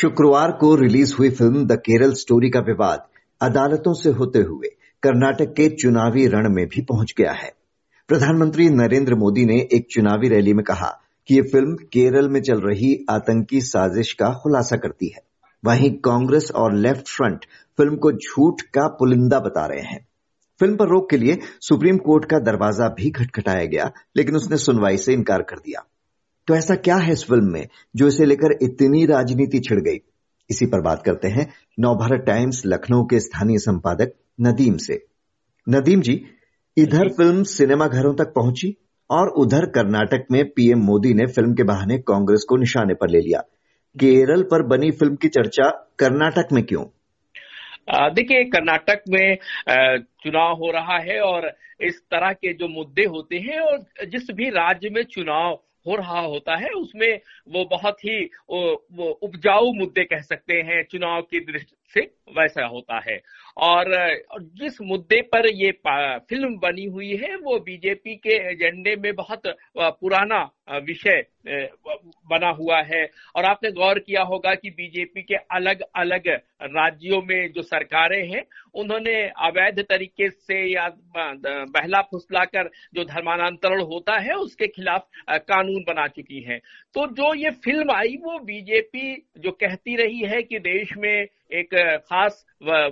शुक्रवार को रिलीज़ हुई फ़िल्म द केरल स्टोरी का विवाद अदालतों से होते हुए कर्नाटक के चुनावी रण में भी पहुँच गया है। प्रधानमंत्री नरेंद्र मोदी ने एक चुनावी रैली में कहा कि ये फ़िल्म केरल में चल रही आतंकी साजिश का खुलासा करती है। वहीं कांग्रेस और लेफ़्ट फ्रंट फ़िल्म को झूठ का पुलिंदा बता रहे हैं। फ़िल्म पर रोक के लिए सुप्रीम कोर्ट का दरवाज़ा भी खटखटाया गया, लेकिन उसने सुनवाई से इनकार कर दिया। तो ऐसा क्या है इस फ़िल्म में जो इसे लेकर इतनी राजनीति छिड़ गई? इसी पर बात करते हैं नवभारत टाइम्स लखनऊ के स्थानीय संपादक नदीम से। नदीम जी इधर फ़िल्म सिनेमा घरों तक पहुँची और उधर कर्नाटक में पीएम मोदी ने फ़िल्म के बहाने कांग्रेस को निशाने पर ले लिया। केरल पर बनी फ़िल्म की चर्चा कर्नाटक में क्यों? देखिए कर्नाटक में चुनाव हो रहा है और इस तरह के जो मुद्दे होते हैं और जिस भी राज्य में चुनाव हो रहा होता है, उसमें वो बहुत ही, वो उपजाऊ मुद्दे कह सकते हैं, चुनाव की दृष्टि से वैसा होता है। और जिस मुद्दे पर ये फ़िल्म बनी हुई है, वो बीजेपी के एजेंडे में बहुत पुराना विषय बना हुआ है। और आपने गौर किया होगा कि बीजेपी के अलग अलग राज्यों में जो सरकारें हैं, उन्होंने अवैध तरीके से या बहला फुसलाकर जो धर्मांतरण होता है, उसके खिलाफ कानून बना चुकी हैं। तो जो ये फ़िल्म आई, वो बीजेपी जो कहती रही है कि देश में एक खास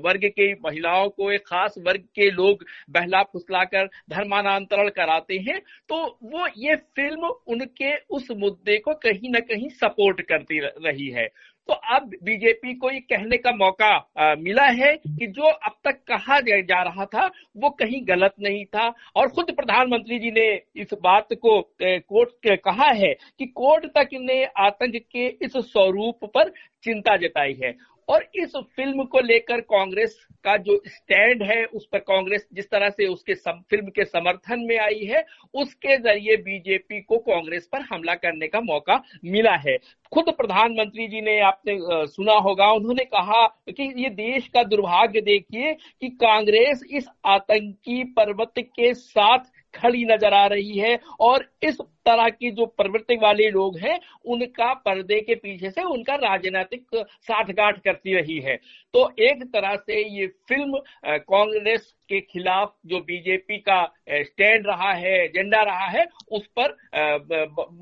वर्ग के महिलाओं को एक खास वर्ग के लोग बहला फुसलाकर धर्मांतरण कराते हैं तो वो ये फ़िल्म उनके उस मुद्दे को कहीं ना कहीं सपोर्ट करती रही है। तो अब बीजेपी को ये कहने का मौका आ, मिला है कि जो अब तक कहा जा रहा था वो कहीं गलत नहीं था। और खुद प्रधानमंत्री जी ने इस बात को कोर्ट कहा है कि कोर्ट तक ने आतंक के इस स्वरूप पर चिंता जताई है। और इस फ़िल्म को लेकर कांग्रेस का जो स्टैंड है उस पर कांग्रेस जिस तरह से उसके सम, फ़िल्म के समर्थन में आई है उसके ज़रिए बीजेपी को कांग्रेस पर हमला करने का मौका मिला है। खुद प्रधानमंत्री जी ने आपने सुना होगा उन्होंने कहा कि ये देश का दुर्भाग्य देखिए कि कांग्रेस इस आतंकी पर्वत के साथ खड़ी नज़र आ रही है और इस तरह की जो प्रवृत्ति वाले लोग हैं उनका पर्दे के पीछे से उनका राजनीतिक साठगांठ करती रही है। तो एक तरह से ये फ़िल्म कांग्रेस के खिलाफ जो बीजेपी का स्टैंड रहा है एजेंडा रहा है उस पर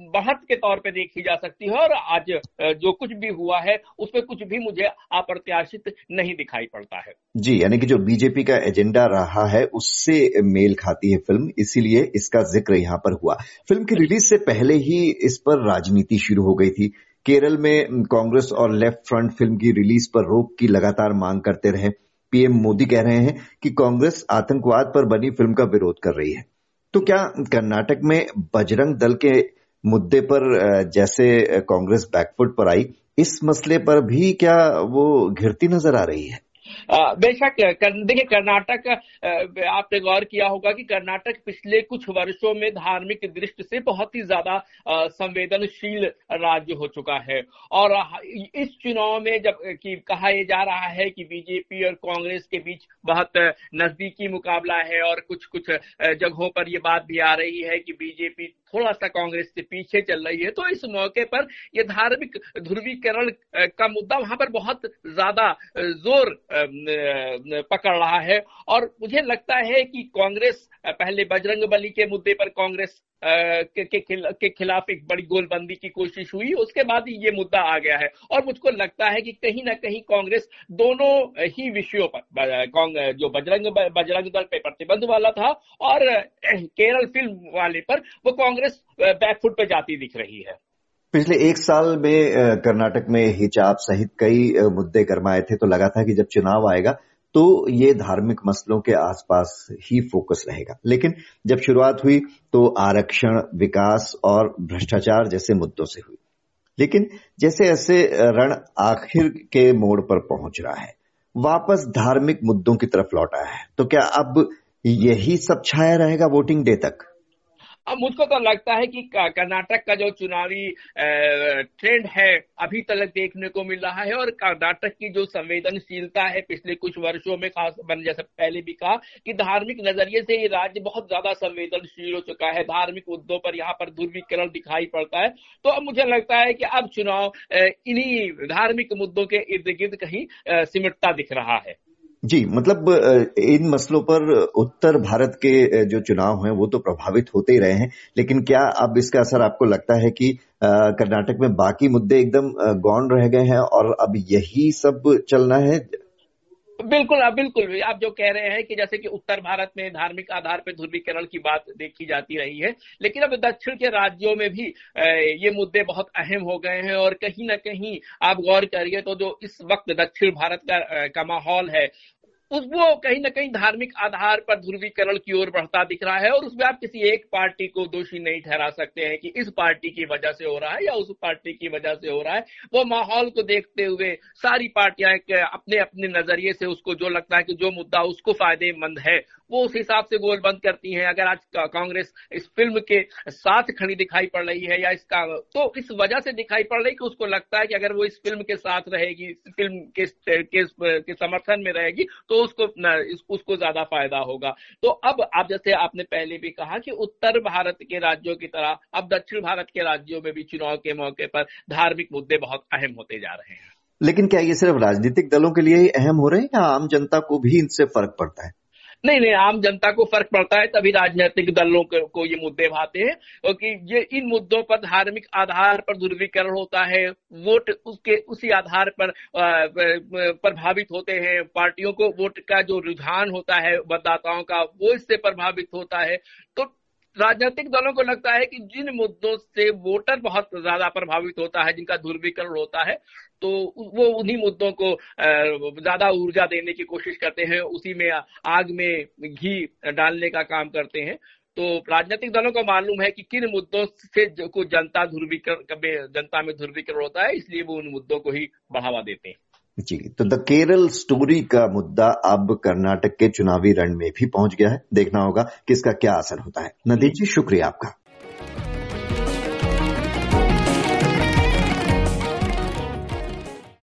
बढ़त के तौर पे देखी जा सकती है और आज जो कुछ भी हुआ है उसमें कुछ भी मुझे अप्रत्याशित नहीं दिखाई पड़ता है। जी यानी कि जो बीजेपी का एजेंडा रहा है उससे मेल खाती है फ़िल्म इसीलिए इसका ज़िक्र यहाँ पर हुआ। फ़िल्म की रिलीज़ से पहले ही इस पर राजनीति शुरू हो गई थी। केरल में कांग्रेस और लेफ़्ट फ्रंट फ़िल्म की रिलीज़ पर रोक की लगातार मांग करते रहे। पीएम मोदी कह रहे हैं कि कांग्रेस आतंकवाद पर बनी फ़िल्म का विरोध कर रही है। तो क्या कर्नाटक में बजरंग दल के मुद्दे पर जैसे कांग्रेस बैकफुट पर आई, इस मसले पर भी क्या वो घिरती नज़र आ रही है? बेशक देखिए, कर्नाटक आपने गौर किया होगा कि कर्नाटक पिछले कुछ वर्षों में धार्मिक दृष्टि से बहुत ही ज़्यादा संवेदनशील राज्य हो चुका है। और इस चुनाव में जब, कि कहा यह जा रहा है कि बीजेपी और कांग्रेस के बीच बहुत नजदीकी मुकाबला है और कुछ कुछ जगहों पर यह बात भी आ रही है कि बीजेपी थोड़ा सा कांग्रेस से पीछे चल रही है तो इस मौके पर यह धार्मिक ध्रुवीकरण का मुद्दा वहाँ पर बहुत ज़्यादा ज़ोर पकड़ रहा है। और मुझे लगता है कि कांग्रेस पहले बजरंग बली के मुद्दे पर कांग्रेस के, के खिलाफ एक बड़ी गोलबंदी की कोशिश हुई उसके बाद ही ये मुद्दा आ गया है। और मुझको लगता है कि कहीं ना कहीं कांग्रेस दोनों ही विषयों पर जो बजरंग बजरंग दल पे प्रतिबंध वाला था और केरल फ़िल्म वाले पर वो कांग्रेस बैकफुट पे जाती दिख रही है। पिछले एक साल में कर्नाटक में हिजाब सहित कई मुद्दे गरमाए थे तो लगा था कि जब चुनाव आएगा तो ये धार्मिक मसलों के आसपास ही फोकस रहेगा। लेकिन जब शुरुआत हुई तो आरक्षण, विकास और भ्रष्टाचार जैसे मुद्दों से हुई। लेकिन जैसे ऐसे रण आखिर के मोड़ पर पहुँच रहा है। वापस धार्मिक मुद्दों की तरफ़ लौटा है। तो क्या अब यही सब छाया रहेगा वोटिंग डे तक? अब मुझको तो लगता है कि कर्नाटक का जो चुनावी ट्रेंड है, अभी तक देखने को मिल रहा है और कर्नाटक की जो संवेदनशीलता है पिछले कुछ वर्षों में, खास मैंने जैसे पहले भी कहा कि धार्मिक नज़रिए से ये राज्य बहुत ज़्यादा संवेदनशील हो चुका है। धार्मिक मुद्दों पर यहाँ पर ध्रुवीकरण दिखाई पड़ता है। तो अब मुझे लगता है कि अब चुनाव इन्हीं धार्मिक मुद्दों के इर्द गिर्द कहीं सिमटता दिख रहा है। जी मतलब इन मसलों पर उत्तर भारत के जो चुनाव हैं वो तो प्रभावित होते ही रहे हैं। लेकिन क्या अब इसका असर आपको लगता है कि कर्नाटक में बाकी मुद्दे एकदम गौन रह गए हैं और अब यही सब चलना है? बिल्कुल बिल्कुल आप जो कह रहे हैं कि जैसे कि उत्तर भारत में धार्मिक आधार पर ध्रुवीकरण की बात देखी जाती रही है लेकिन अब दक्षिण के राज्यों में भी ये मुद्दे बहुत अहम हो गए हैं और कहीं ना कहीं आप गौर करिए तो जो इस वक्त दक्षिण भारत का, का माहौल है वो कहीं ना कहीं धार्मिक आधार पर ध्रुवीकरण की ओर बढ़ता दिख रहा है और उसमें आप किसी एक पार्टी को दोषी नहीं ठहरा सकते हैं कि इस पार्टी की वजह से हो रहा है या उस पार्टी की वजह से हो रहा है। वो माहौल को देखते हुए सारी पार्टियाँ अपने अपने नज़रिए से उसको जो लगता है कि जो मुद्दा उसको फ़ायदेमंद है वो उस हिसाब से गोल बंद करती हैं। अगर आज कांग्रेस इस फ़िल्म के साथ खड़ी दिखाई पड़ रही है या इसका तो इस वजह से दिखाई पड़ रही कि उसको लगता है कि अगर वो इस फ़िल्म के साथ रहेगी फ़िल्म के, के, के समर्थन में रहेगी तो उसको उसको ज़्यादा फ़ायदा होगा। तो अब आप, जैसे आपने पहले भी कहा कि उत्तर भारत के राज्यों की तरह, अब दक्षिण भारत के राज्यों में भी चुनाव के मौके पर धार्मिक मुद्दे बहुत अहम होते जा रहे हैं। लेकिन क्या ये सिर्फ़ राजनीतिक दलों के लिए ही अहम हो रहे हैं या आम जनता को भी इनसे फ़र्क पड़ता है? नहीं नहीं, आम जनता को फ़र्क पड़ता है, तभी राजनीतिक दलों को ये मुद्दे भाते हैं कि ये इन मुद्दों पर धार्मिक आधार पर ध्रुवीकरण होता है, वोट उसके, उसी आधार पर प्रभावित होते हैं, पार्टियों को वोट का जो रुझान होता है, मतदाताओं का, वो इससे प्रभावित होता है तो राजनीतिक दलों को लगता है कि जिन मुद्दों से वोटर बहुत ज़्यादा प्रभावित होता है, जिनका ध्रुवीकरण होता है तो वो उन्हीं मुद्दों को ज़्यादा ऊर्जा देने की कोशिश करते हैं, उसी में आग में घी डालने का काम करते हैं। तो राजनीतिक दलों को मालूम है कि किन मुद्दों से को जनता ध्रुवीकरण जनता में ध्रुवीकरण होता है, इसलिए वो उन मुद्दों को ही बढ़ावा देते हैं। जी तो द केरल स्टोरी का मुद्दा अब कर्नाटक के चुनावी रण में भी पहुँच गया है। देखना होगा कि इसका क्या असर होता है। नदीप जी। शुक्रिया आपका।